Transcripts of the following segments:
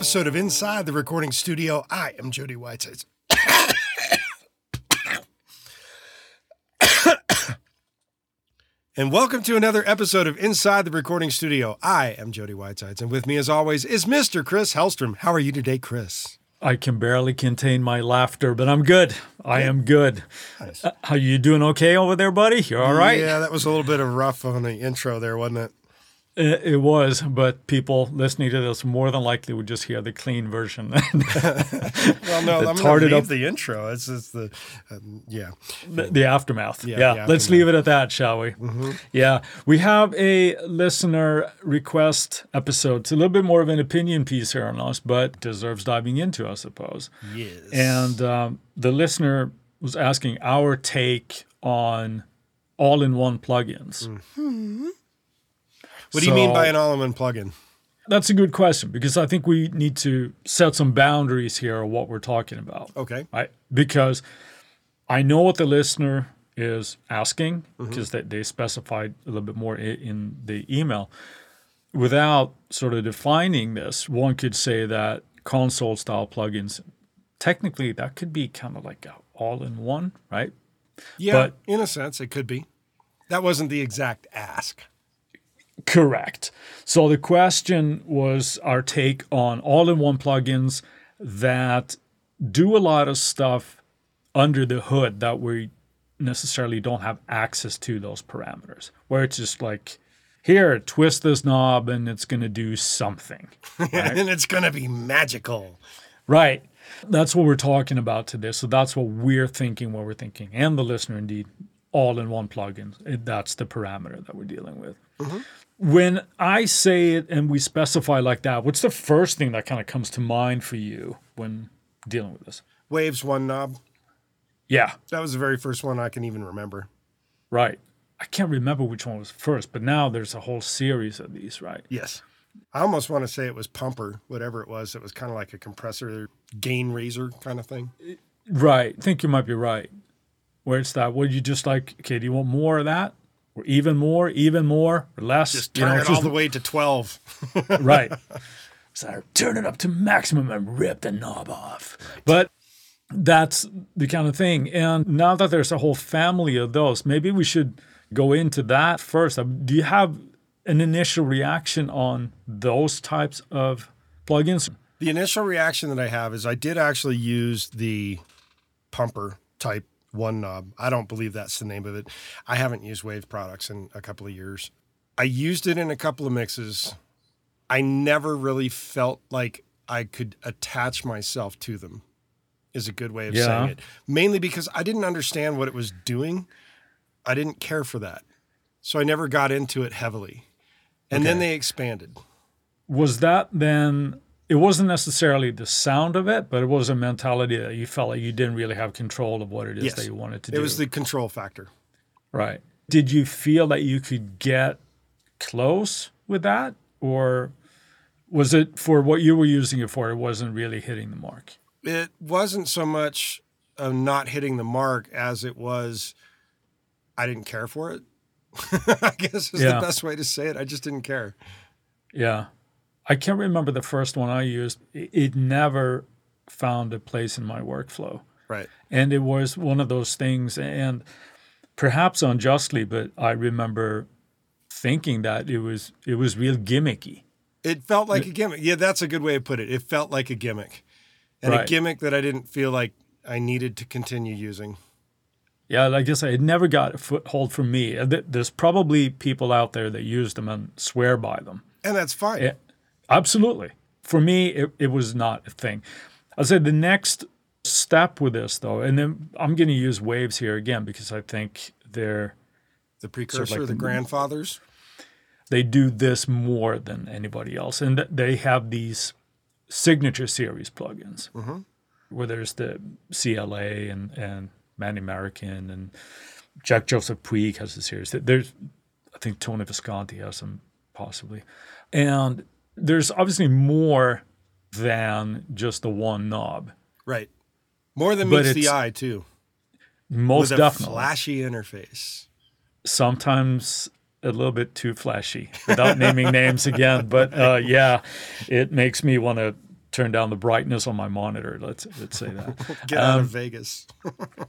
episode of Inside the Recording Studio. I am Jody Whitesides. and welcome to another episode of Inside the Recording Studio. I am Jody Whitesides, and with me, as always, is Mr. Chris Hellstrom. How are you today, Chris? I can barely contain my laughter, but I'm good. I am good. Nice. Uh, how you doing? Okay over there, buddy? You're all right. Yeah, that was a little bit of rough on the intro there, wasn't it? It, it was, but people listening to this more than likely would just hear the clean version. Well, no, The I'm going to leave up- the intro. It's just the, um, yeah. the, the aftermath. Yeah, Yeah, the let's aftermath. leave it at that, shall we? Yeah, we have a listener request episode. It's a little bit more of an opinion piece here on us, but deserves diving into, I suppose. Yes. And um, the listener was asking our take on all-in-one plugins. What do you mean by an all-in-one plugin? That's a good question because I think we need to set some boundaries here of what we're talking about. Okay. Right? Because I know what the listener is asking mm-hmm. because they, they specified a little bit more in the email. Without sort of defining this, one could say that console style plugins, technically, that could be kind of like a all in one, right? Yeah, But- in a sense, it could be. That wasn't the exact ask. Correct. So the question was our take on all-in-one plugins that do a lot of stuff under the hood that we necessarily don't have access to those parameters. Where it's just like, here, twist this knob and it's going to do something. and it's going to be magical. Right. That's what we're talking about today. So that's what we're thinking, what we're thinking, and the listener indeed, all in one plugin. That's the parameter that we're dealing with. Mm-hmm. When I say it and we specify like that, what's the first thing that kind of comes to mind for you when dealing with this? Waves one knob. Yeah, That was the very first one I can even remember. right. I can't remember which one was first, but now there's a whole series of these, right? Yes. I almost want to say it was pumper, whatever it was. It was kind of like a compressor gain raiser kind of thing. Right. I think you might be right. Where it's that, would you just like, okay, do you want more of that? Or even more, even more, or less? Just You turn know, it all just- the way to 12. right. So I turn it up to maximum and rip the knob off. But that's the kind of thing. And now that there's a whole family of those, maybe we should go into that first. Uh, Do you have an initial reaction on those types of plugins? The initial reaction that I have is I did actually use the pumper type one knob. I don't believe that's the name of it. I haven't used Wave products in a couple of years. I used it in a couple of mixes. I never really felt like I could attach myself to them. Is a good way of Yeah. saying it. Mainly because I didn't understand what it was doing. I didn't care for that. So I never got into it heavily. And then they expanded. Was that then? It wasn't necessarily the sound of it, but it was a mentality that you felt like you didn't really have control of what it is Yes. that you wanted to It do. It was the control factor. Right. Did you feel that you could get close with that? Or was it for what you were using it for, it wasn't really hitting the mark? it wasn't so much of not hitting the mark as it was I didn't care for it. I guess is Yeah. the best way to say it. I just didn't care. Yeah. I can't remember the first one I used. It, never found a place in my workflow. Right. And it was one of those things, and perhaps unjustly, but I remember thinking that it was it was real gimmicky. It felt like a gimmick. Yeah, that's a good way to put it. It felt like a gimmick. And a gimmick that I didn't feel like I needed to continue using. Yeah, like I said, it never got a foothold for me. There's probably people out there that use them and swear by them. And that's fine. Yeah, absolutely. For me, it, it was not a thing. I said the next step with this, though, and then I'm going to use waves here again because I think they're The precursor, like the the- grandfathers. they do this more than anybody else, and they have these signature series plugins mm-hmm. where there's the CLA and and Manny Marroquin and Jack Joseph Puig has a series. There's, I think Tony Visconti has them possibly, and there's obviously more than just the one knob. Right. More than meets the eye, too. Most with a definitely. flashy interface. sometimes a little bit too flashy without naming names again. But uh, yeah, it makes me want to turn down the brightness on my monitor. Let's let's say that. Get out of Vegas.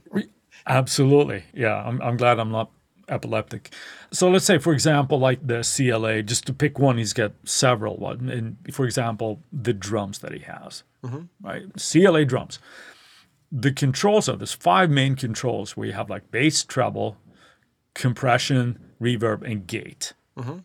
Absolutely. Yeah. I'm, I'm glad I'm not epileptic. So let's say, for example, like the CLA, just to pick one, he's got several. One, and for example, the drums that he has, mm-hmm. right? CLA drums. The controls are there's five main controls where you have like bass, treble, compression, reverb, and gate. Mm-hmm.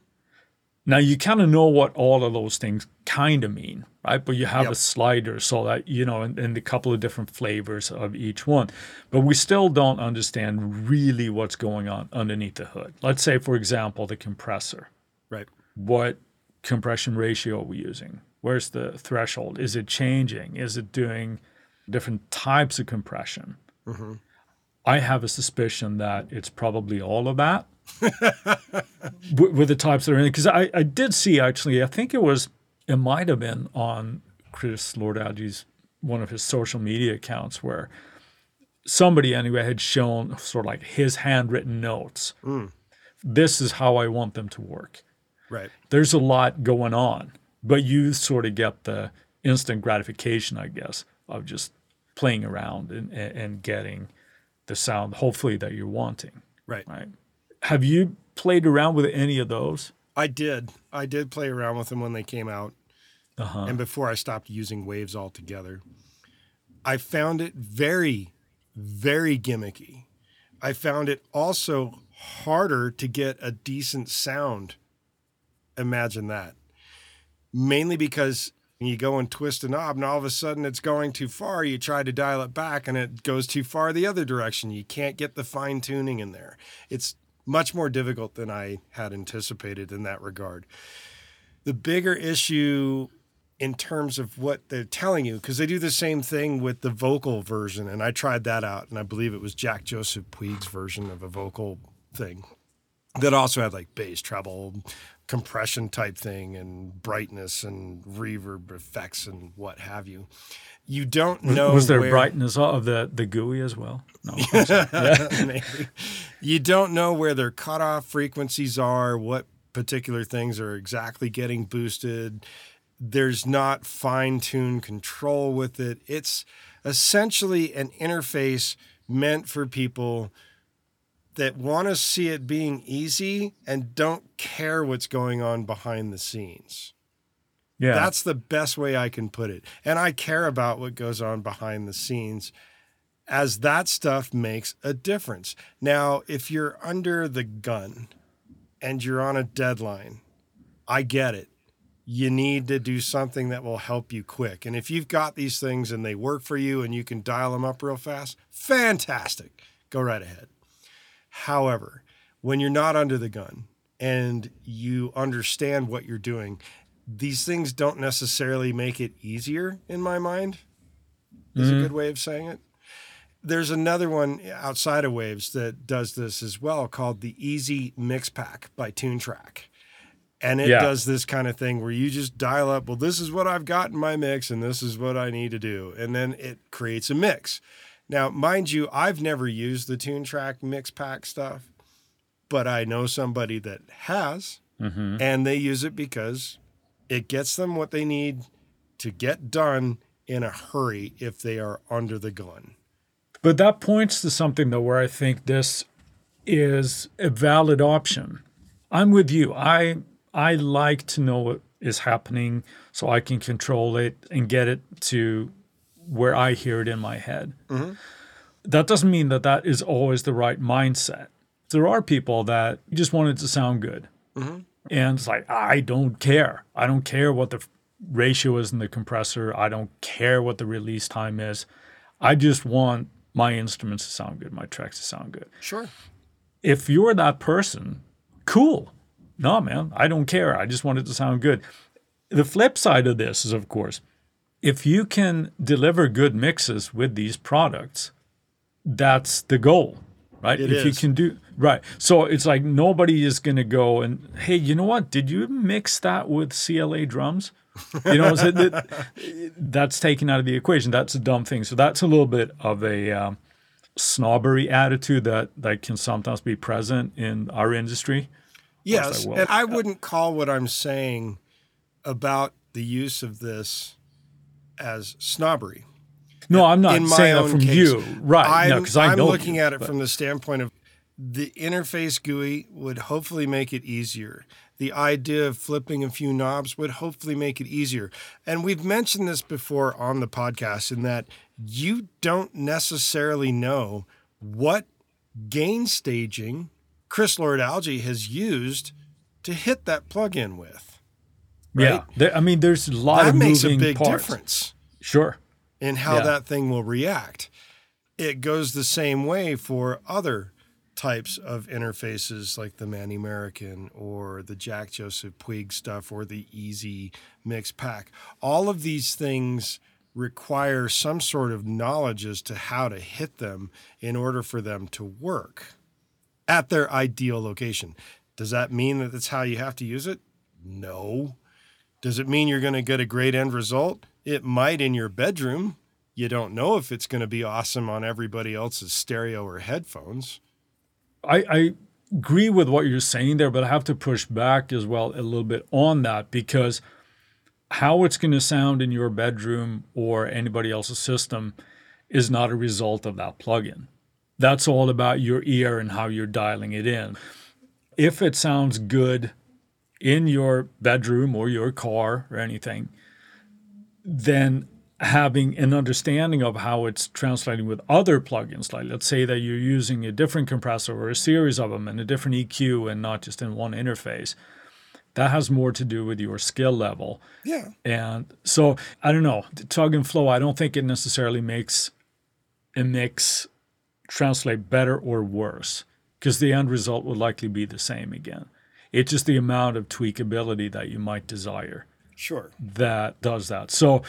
Now you kind of know what all of those things kind of mean, right? But you have Yep. a slider so that you know, and, and a couple of different flavors of each one. But we still don't understand really what's going on underneath the hood. Let's say, for example, the compressor. Right. What compression ratio are we using? Where's the threshold? Is it changing? Is it doing different types of compression? Mm-hmm. I have a suspicion that it's probably all of that with, with the types that are in it. Because I, I did see actually, I think it was, it might have been on Chris Lord Lord-Alge's one of his social media accounts where somebody anyway had shown sort of like his handwritten notes. Hmm. This is how I want them to work. Right. There's a lot going on, but you sort of get the instant gratification, I guess, of just playing around and and getting the sound, hopefully, that you're wanting Right. right? Have you played around with any of those? I did. I did play around with them when they came out. Uh-huh. and before I stopped using waves altogether. I found it very, very gimmicky. I found it also harder to get a decent sound. Imagine that. Mainly because you go and twist a knob, and all of a sudden it's going too far. You try to dial it back, and it goes too far the other direction. You can't get the fine tuning in there. It's much more difficult than I had anticipated in that regard. The bigger issue in terms of what they're telling you because they do the same thing with the vocal version and i tried that out and i believe it was jack joseph puig's version of a vocal thing that also had like bass treble compression type thing and brightness and reverb effects and what have you you don't know Was there where- brightness of the the GUI as well? No. Maybe. You don't know where their cutoff frequencies are, what particular things are exactly getting boosted. There's not fine tuned control with it. It's essentially an interface meant for people that want to see it being easy and don't care what's going on behind the scenes. yeah. That's the best way I can put it. And I care about what goes on behind the scenes as that stuff makes a difference. Now, if you're under the gun and you're on a deadline, I get it. You need to do something that will help you quick. And if you've got these things and they work for you and you can dial them up real fast, fantastic. Go right ahead. However, when you're not under the gun and you understand what you're doing, these things don't necessarily make it easier in my mind. Is a mm-hmm. good way of saying it. There's another one outside of Waves that does this as well called the EZmix Pack by Toontrack. And it Yeah. does this kind of thing where you just dial up, well, this is what I've got in my mix and this is what I need to do. And then it creates a mix. Now, mind you, I've never used the Toontrack Mix Pack stuff, but I know somebody that has, Mhm. and they use it because it gets them what they need to get done in a hurry if they are under the gun. But that points to something though where I think this is a valid option. I'm with you. I I like to know what is happening so I can control it and get it to where I hear it in my head. Mm-hmm. That doesn't mean that that is always the right mindset. There are people that just want it to sound good. Mm-hmm. And it's like, I don't care. I don't care what the ratio is in the compressor. I don't care what the release time is. I just want my instruments to sound good, my tracks to sound good. Sure. If you're that person, cool. No, man, I don't care. I just want it to sound good. The flip side of this is, of course, if you can deliver good mixes with these products, that's the goal, right? It if you can do right. So it's like nobody is going to go and hey, you know what? Did you mix that with CLA drums? You know, so that, that's taken out of the equation. That's a dumb thing. So that's a little bit of a um, snobbery attitude that that can sometimes be present in our industry. Yes, I and I wouldn't call what I'm saying about the use of this as snobbery. No, I'm not in my saying that from case. you, right? I'm, no, because I I'm know looking you, at it but- from the standpoint of the interface GUI would hopefully make it easier. The idea of flipping a few knobs would hopefully make it easier. And we've mentioned this before on the podcast in that you don't necessarily know what gain staging Chris Lord-Alge has used to hit that plugin with. Yeah, there, I mean, there's a lot of That of makes a big parts. difference Sure. in how Yeah. that thing will react. It goes the same way for other types of interfaces like the Manny Marroquin or the Jack Joseph Puig stuff or the Easy Mix Pack. All of these things require some sort of knowledge as to how to hit them in order for them to work at their ideal location. Does that mean that that's how you have to use it? No. Does it mean you're going to get a great end result? It might in your bedroom. You don't know if it's going to be awesome on everybody else's stereo or headphones. I, I agree with what you're saying there, but I have to push back as well a little bit on that because how it's going to sound in your bedroom or anybody else's system is not a result of that plugin. That's all about your ear and how you're dialing it in. If it sounds good in your bedroom or your car or anything, then having an understanding of how it's translating with other plugins, like let's say that you're using a different compressor or a series of them and a different EQ and not just in one interface, that has more to do with your skill level. Yeah. And so I don't know, the tug and flow, I don't think it necessarily makes a mix translate better or worse because the end result will likely be the same again. It's just the amount of tweakability that you might desire Sure. that does that. So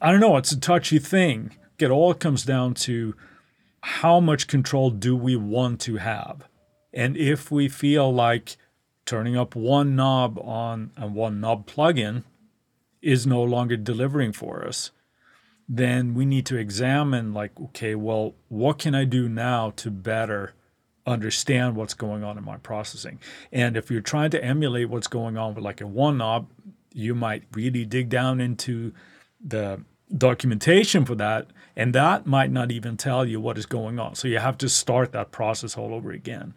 I don't know, it's a touchy thing. It all comes down to how much control do we want to have? And if we feel like turning up one knob on a one knob plugin is no longer delivering for us, then we need to examine like, okay, well, what can I do now to better understand what's going on in my processing? And if you're trying to emulate what's going on with like a one knob, you might really dig down into the documentation for that, and that might not even tell you what is going on. So you have to start that process all over again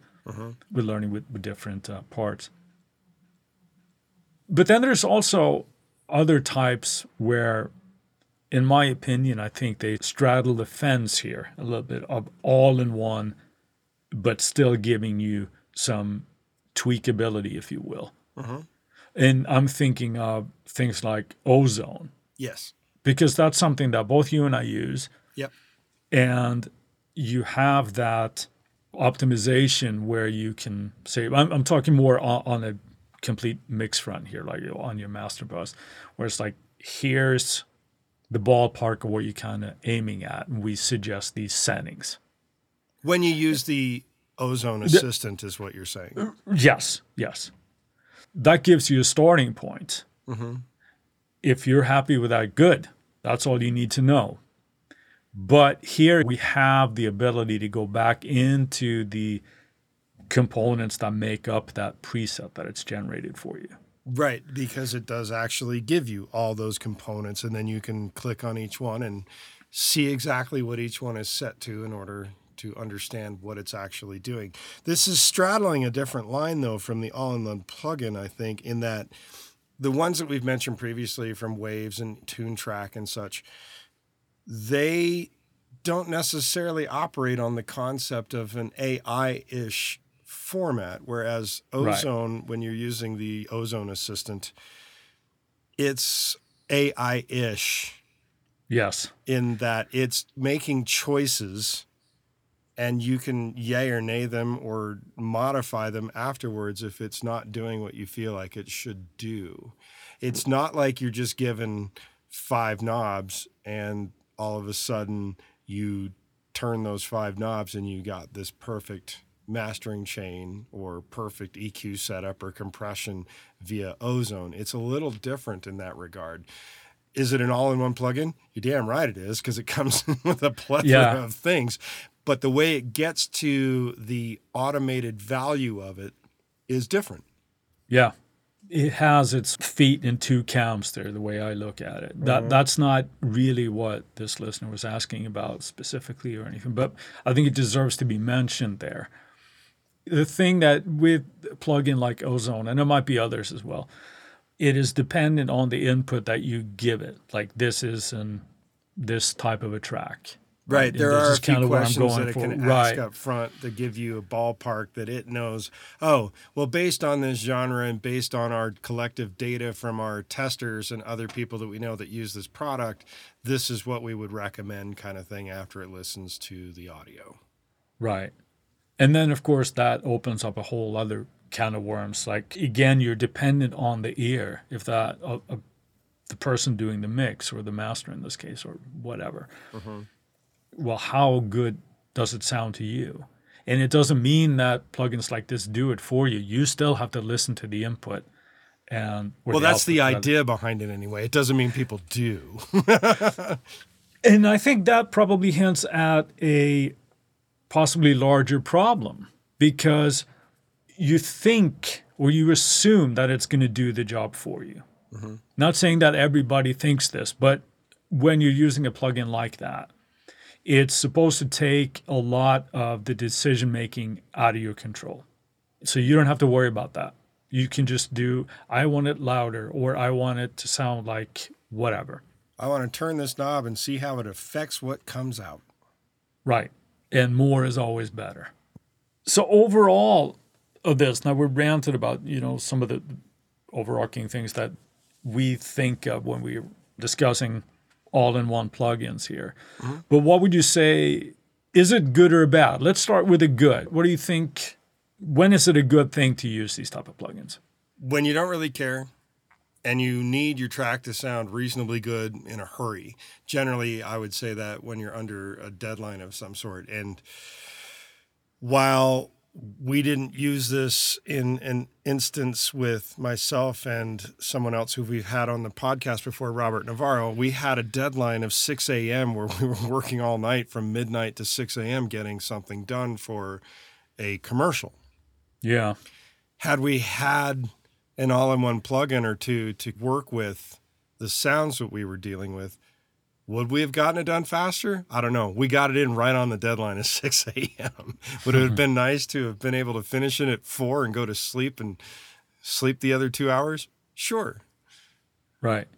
with learning with, with different uh, parts. But then there's also other types where, in my opinion, I think they straddle the fence here a little bit of all in one, but still giving you some tweakability, if you will. Mm-hmm. And I'm thinking of things like ozone Yes. because that's something that both you and I use, Yep. and you have that optimization where you can say, I'm, I'm talking more on, on a complete mix front here, like on your master bus, where it's like, here's the ballpark of what you're kind of aiming at, and we suggest these settings. When you use the ozone assistant, is what you're saying. Yes, yes. That gives you a starting point. Mm-hmm. If you're happy with that, good. That's all you need to know. But here we have the ability to go back into the components that make up that preset that it's generated for you. Right, because it does actually give you all those components, and then you can click on each one and see exactly what each one is set to in order to understand what it's actually doing. This is straddling a different line, though, from the all in one plugin, I think, in that the ones that we've mentioned previously from Waves and Toontrack and such, they don't necessarily operate on the concept of an AI ish format, whereas Right. Ozone, when you're using the Ozone Assistant, it's AI ish Yes. in that it's making choices and you can yay or nay them or modify them afterwards if it's not doing what you feel like it should do. It's not like you're just given five knobs and all of a sudden you turn those five knobs and you got this perfect mastering chain or perfect EQ setup or compression via ozone. It's a little different in that regard. Is it an all-in-one plugin? You're damn right it is because it comes with a plethora Yeah. of things. But the way it gets to the automated value of it is different. Yeah. it has its feet in two camps there the way i look at it. That mm-hmm. that's not really what this listener was asking about specifically or anything but i think it deserves to be mentioned there. The thing that with a plugin like ozone and there might be others as well it is dependent on the input that you give it. Like this is an this type of a track Right. There are a few kinda where I'm questions that it for. can Right. ask up front to give you a ballpark that it knows. Oh, well, based on this genre and based on our collective data from our testers and other people that we know that use this product, this is what we would recommend, kind of thing, after it listens to the audio. Right. And then, of course, that opens up a whole other can of worms. Like, again, you're dependent on the ear. If that, uh, uh, the person doing the mix or the master in this case or whatever, well, how good does it sound to you? And it doesn't mean that plugins like this do it for you. You still have to listen to the input. And Well, that's the output, rather. idea behind it anyway. It doesn't mean people do. And I think that probably hints at a possibly larger problem because you think or you assume that it's going to do the job for you. Mm-hmm. Not saying that everybody thinks this, but when you're using a plugin like that, it's supposed to take a lot of the decision making out of your control. So you don't have to worry about that. You can just do, I want it louder or I want it to sound like whatever. I want to turn this knob and see how it affects what comes out. Right. And more is always better. So overall of this, now we've ranted about, you know, some of the overarching things that we think of when we're discussing all-in-one plugins here. Uh-huh. But what would you say is it good or bad? Let's start with the good. What do you think when is it a good thing to use these type of plugins? when you don't really care and you need your track to sound reasonably good in a hurry. Generally, I would say that when you're under a deadline of some sort. And while we didn't use this in an instance with myself and someone else who we've had on the podcast before, Robert Navarro. We had a deadline of 6 a.m. where we were working all night from midnight to 6 a.m. getting something done for a commercial Yeah. had we had an all-in-one plugin or two to work with the sounds that we were dealing with, would we have gotten it done faster? I don't know. We got it in right on the deadline at 6 a.m. Would it have mm-hmm. been nice to have been able to finish it at four and go to sleep and sleep the other two hours? Sure. Right.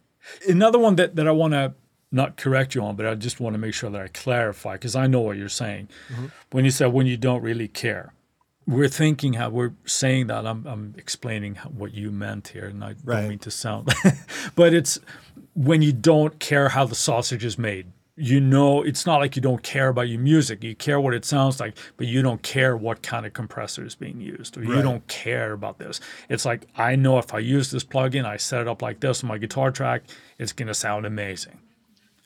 Another one that, that I want to not correct you on, but I just want to make sure that I clarify because I know what you're saying. Mm-hmm. When you said when you don't really care, we're thinking how we're saying that. I'm, I'm explaining how- what you meant here, and I Right. don't mean to sound, but it's when you don't care how the sausage is made. You know, it's not like you don't care about your music. You care what it sounds like, but you don't care what kind of compressor is being used, or you don't care about this. It's like I know if I use this plugin, I set it up like this on my guitar track, it's going to sound amazing.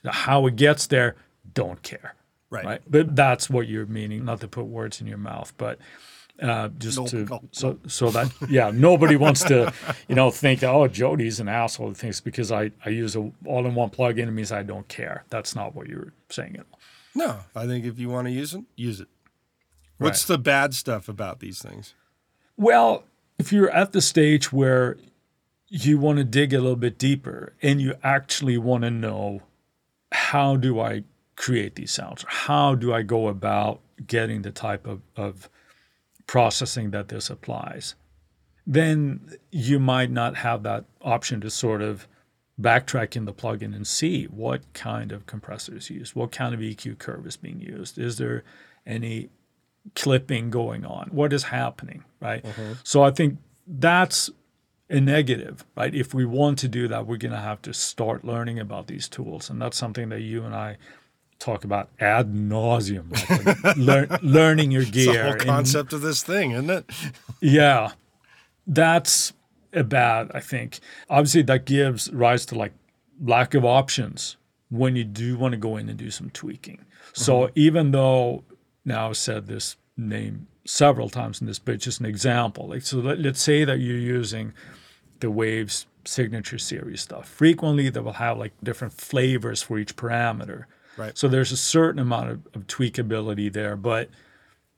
How it gets there, don't care. Right. Right. But that's what you're meaning, not to put words in your mouth, but uh, just No, to no, so so that yeah, nobody wants to, you know, think oh Jody's an asshole. Thinks because I I use a all-in-one plugin it means I don't care. That's not what you're saying at all. No, I think if you want to use it, use it. What's the bad stuff about these things? Well, if you're at the stage where you want to dig a little bit deeper and you actually want to know how do I create these sounds? How do I go about getting the type of, of processing that this applies? Then you might not have that option to sort of backtrack in the plugin and see what kind of compressor is used, what kind of EQ curve is being used. Is there any clipping going on? What is happening, right? Mm-hmm. So I think that's a negative, right? If we want to do that, we're going to have to start learning about these tools, and that's something that you and I talk about ad nauseum, like learn, learning your It's gear. the whole and- concept of this thing, isn't it? yeah, that's a bad. I think obviously that gives rise to like lack of options when you do want to go in and do some tweaking. So mm-hmm. even though now I've said this name several times in this, but just an example. Like so, let, let's say that you're using the Waves signature series stuff. Frequently, they will have like different flavors for each parameter. Right. So there's a certain amount of, of tweakability there, but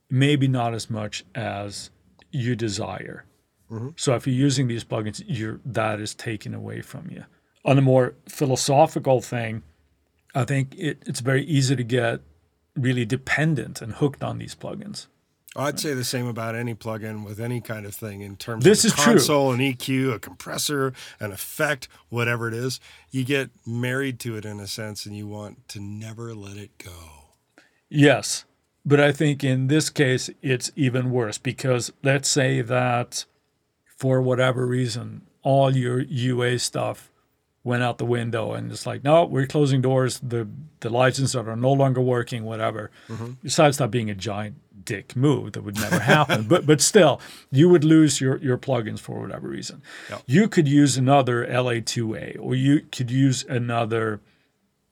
maybe not as much as you desire. Mm-hmm. So if you're using these plugins, you're, that is taken away from you. On a more philosophical thing, I think it, it's very easy to get really dependent and hooked on these plugins. I'd say the same about any plugin with any kind of thing in terms This of is a true. console, an EQ, a compressor, an effect, whatever it is. You get married to it in a sense and you want to never let it go. Yes. But I think in this case, it's even worse because let's say that for whatever reason, all your UA stuff went out the window and it's like, no, we're closing doors. The, the licenses are no longer working, whatever. Mm-hmm. Besides that being a giant dick move that would never happen. but, but still, you would lose your, your plugins for whatever reason. Yep. You could use another LA2A or you could use another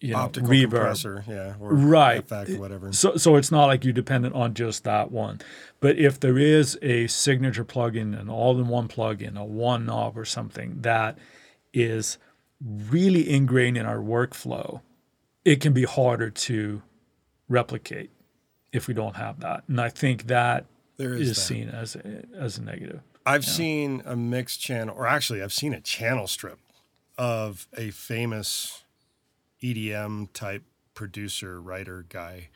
you know, Optical reverb. compressor, yeah, or Right. effect, whatever. So, so it's not like you're dependent on just that one. But if there is a signature plugin, an all-in-one plugin, a one knob or something that is really ingrained in our workflow, it can be harder to replicate if we don't have that. And I think that There is is that. seen as a, as a negative. I've seen a mixed channel, or actually, I've seen a channel strip of a famous EDM type producer, writer guy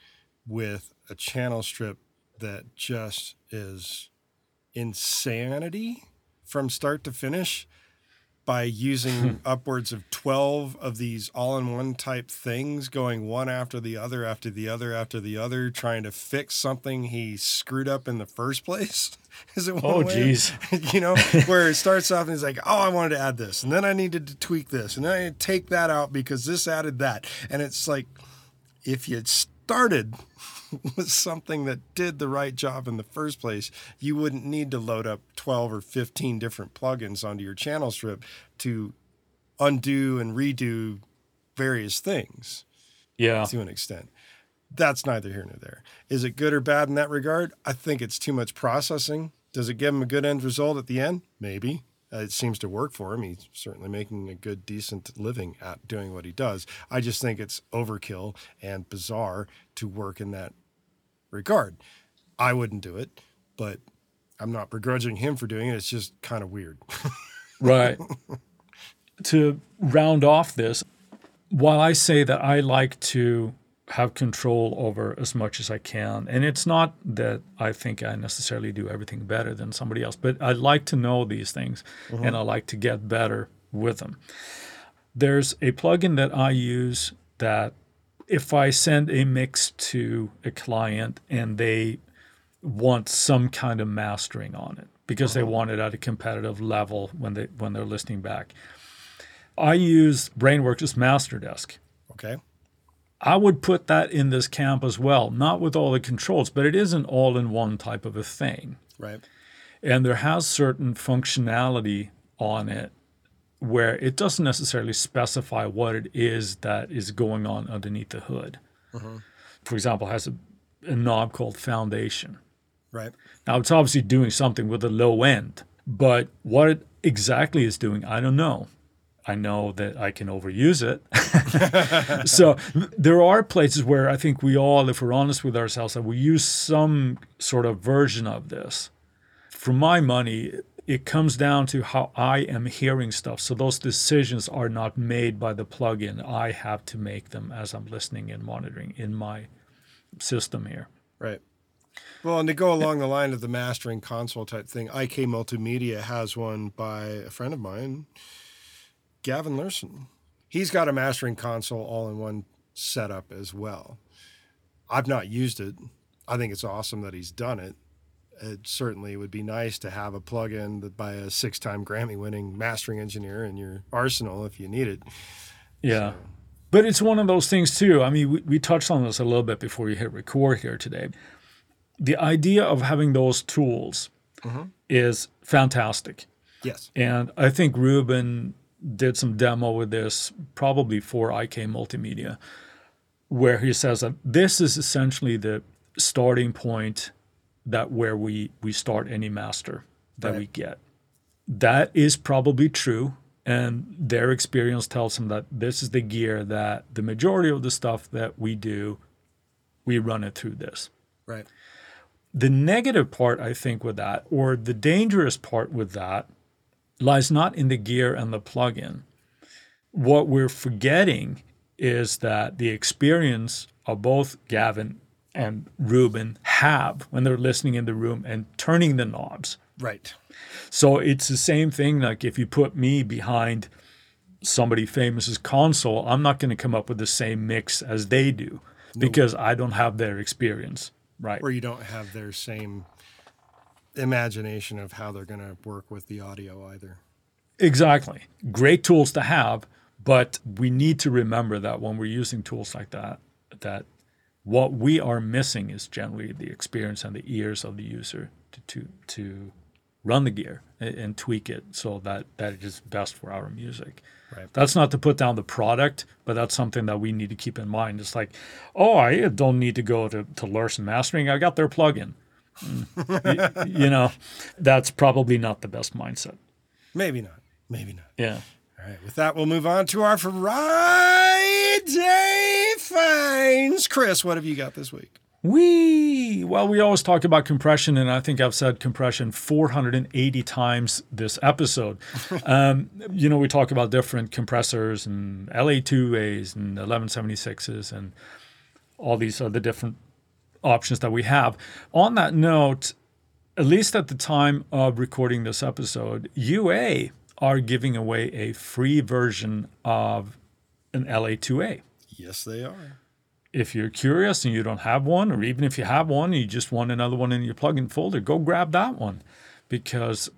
with a channel strip that just is insanity from start to finish by using hmm. upwards of 12 of these all in one type things, going one after the other, after the other, after the other, trying to fix something he screwed up in the first place. Is it one Oh, geez. you know, where it starts off and he's like, oh, I wanted to add this. And then I needed to tweak this. And then I take that out because this added that. And it's like, if you'd started with something that did the right job in the first place, you wouldn't need to load up 12 or 15 different plugins onto your channel strip to undo and redo various things Yeah. to an extent. That's neither here nor there. Is it good or bad in that regard? I think it's too much processing. Does it give him a good end result at the end? Maybe. Uh, it seems to work for him. He's certainly making a good, decent living at doing what he does. I just think it's overkill and bizarre to work in that regard. I wouldn't do it, but I'm not begrudging him for doing it. It's just kind of weird. Right. to round off this, while I say that I like to have control over as much as I can, and it's not that I think I necessarily do everything better than somebody else, but I like to know these things mm-hmm. and I like to get better with them. There's a plugin that I use that if I send a mix to a client and they want some kind of mastering on it because they uh-huh. want it at a competitive level when they when they're listening back. I use Brainworx' Master Desk. okay. I would put that in this camp as well, not with all the controls, but it is an all-in-one type of a thing. Right. And there has certain functionality on it where it doesn't necessarily specify what it is that is going on underneath the hood. Mm-hmm. For example, it has a, a knob called Foundation. Right. Now it's obviously doing something with the low end, but what it exactly is doing, I don't know. I know that I can overuse it. so there are places where I think we all, if we're honest with ourselves, that we use some sort of version of this. For my money, it comes down to how I am hearing stuff. So those decisions are not made by the plugin. I have to make them as I'm listening and monitoring in my system here. Right. Well, and to go along the line of the mastering console type thing, IK Multimedia has one by a friend of mine, Gavin Lurssen. He's got a mastering console all in one setup as well. I've not used it. I think it's awesome that he's done it. It certainly would be nice to have a plug-in that by a six-time Grammy-winning mastering engineer in your arsenal if you need it. Yeah. But it's one of those things too. I mean, we, we touched on this a little bit before you hit record here today. The idea of having those tools mm-hmm. is fantastic. Yes. And I think Reuben did some demo with this probably for IK Multimedia, where he says that this is essentially the starting point that where we we start any master that Right. we get. That is probably true. And their experience tells them that this is the gear that the majority of the stuff that we do, we run it through this. Right. The negative part, I think, with that, or the dangerous part with that, lies not in the gear and the plugin. What we're forgetting is that the experience of both Gavin and Reuben have when they're listening in the room and turning the knobs. Right. So it's the same thing. Like if you put me behind somebody famous's console, I'm not going to come up with the same mix as they do because I don't have their experience. Right. Or you don't have their same imagination of how they're going to work with the audio either. Exactly. Great tools to have, but we need to remember that when we're using tools like that, that what we are missing is generally the experience and the ears of the user to to, to run the gear and, and tweak it so that that it is best for our music. Right. That's not to put down the product, but that's something that we need to keep in mind. It's like, oh, I don't need to go to, to Lurssen Mastering. I got their plugin. Mm. you, you know, that's probably not the best mindset. Maybe not. Maybe not. Yeah. All right. With that, we'll move on to our Friday finds. Chris, what have you got this week? We well, we always talk about compression, and I think I've said compression 480 times this episode. um, you know, we talk about different compressors and LA2As and 1176s and all these other different options that we have. On that note, at least at the time of recording this episode, UA are giving away a free version of an LA2A. Yes, they are if you're curious and you don't have one, or even if you have one and you just want another one in your plugin folder, go grab that one because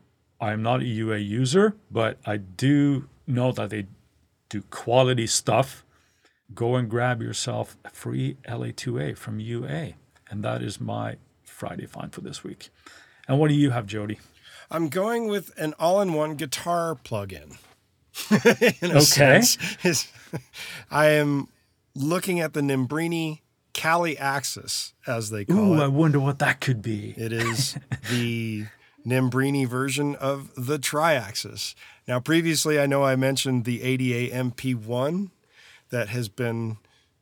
I'm not a UA user, but I do know that they do quality stuff. Go and grab yourself a free LA2A from UA. And that is my Friday find for this week. And what do you have, Jody? I'm going with an all in one guitar plugin. okay. I am looking at the Nembrini Kali Axis, as they call it. Ooh, it. I wonder what that could be. It is the Nembrini version of the Triaxis. Now, previously, I know I mentioned the ADA MP1 that has been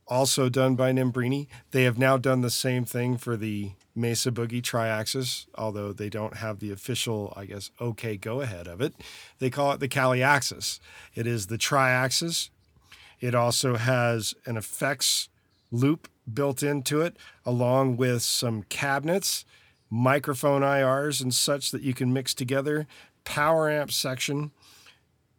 also done by Nembrini. They have now done the same thing for the Mesa Boogie Triaxis, although they don't have the official, I guess, okay go ahead of it. They call it the Kali Axis. It is the Triaxis it also has an effects loop built into it, along with some cabinets, microphone IRs, and such that you can mix together, power amp section,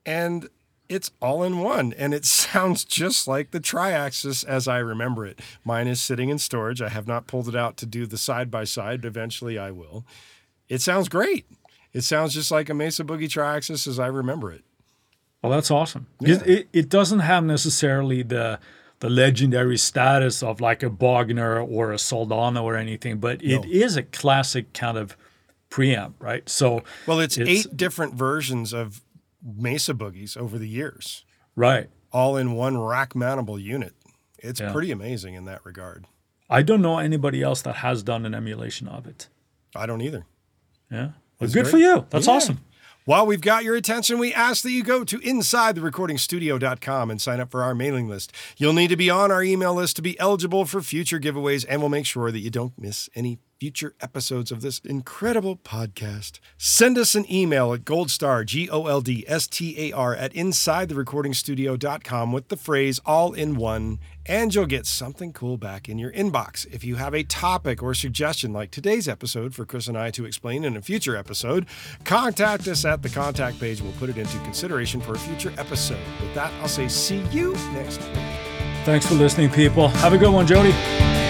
and it's all in one. And it sounds just like the Triaxis as I remember it. Mine is sitting in storage. I have not pulled it out to do the side by side. Eventually, I will. It sounds great. It sounds just like a Mesa Boogie Triaxis as I remember it. Well, that's awesome. Yeah. It, it, it doesn't have necessarily the the legendary status of like a Bogner or a Soldano or anything, but it no. is a classic kind of preamp, right? So well, it's, it's, eight different versions of Mesa boogies over the years, right? All in one rack mountable unit. It's yeah. pretty amazing in that regard. I don't know anybody else that has done an emulation of it. I don't either. Yeah. Well, good great. for you. That's yeah. awesome. While we've got your attention, we ask that you go to InsideTheRecordingStudio.com and sign up for our mailing list. You'll need to be on our email list to be eligible for future giveaways, and we'll make sure that you don't miss any future episodes of this incredible podcast. Send us an email at goldstar, G O L D S T A R, at InsideTheRecordingStudio.com with the phrase all in one and you'll get something cool back in your inbox. If you have a topic or suggestion like today's episode for Chris and I to explain in a future episode, contact us at the contact page. We'll put it into consideration for a future episode. With that, I'll say see you next week. Thanks for listening, people. Have a good one, Jody.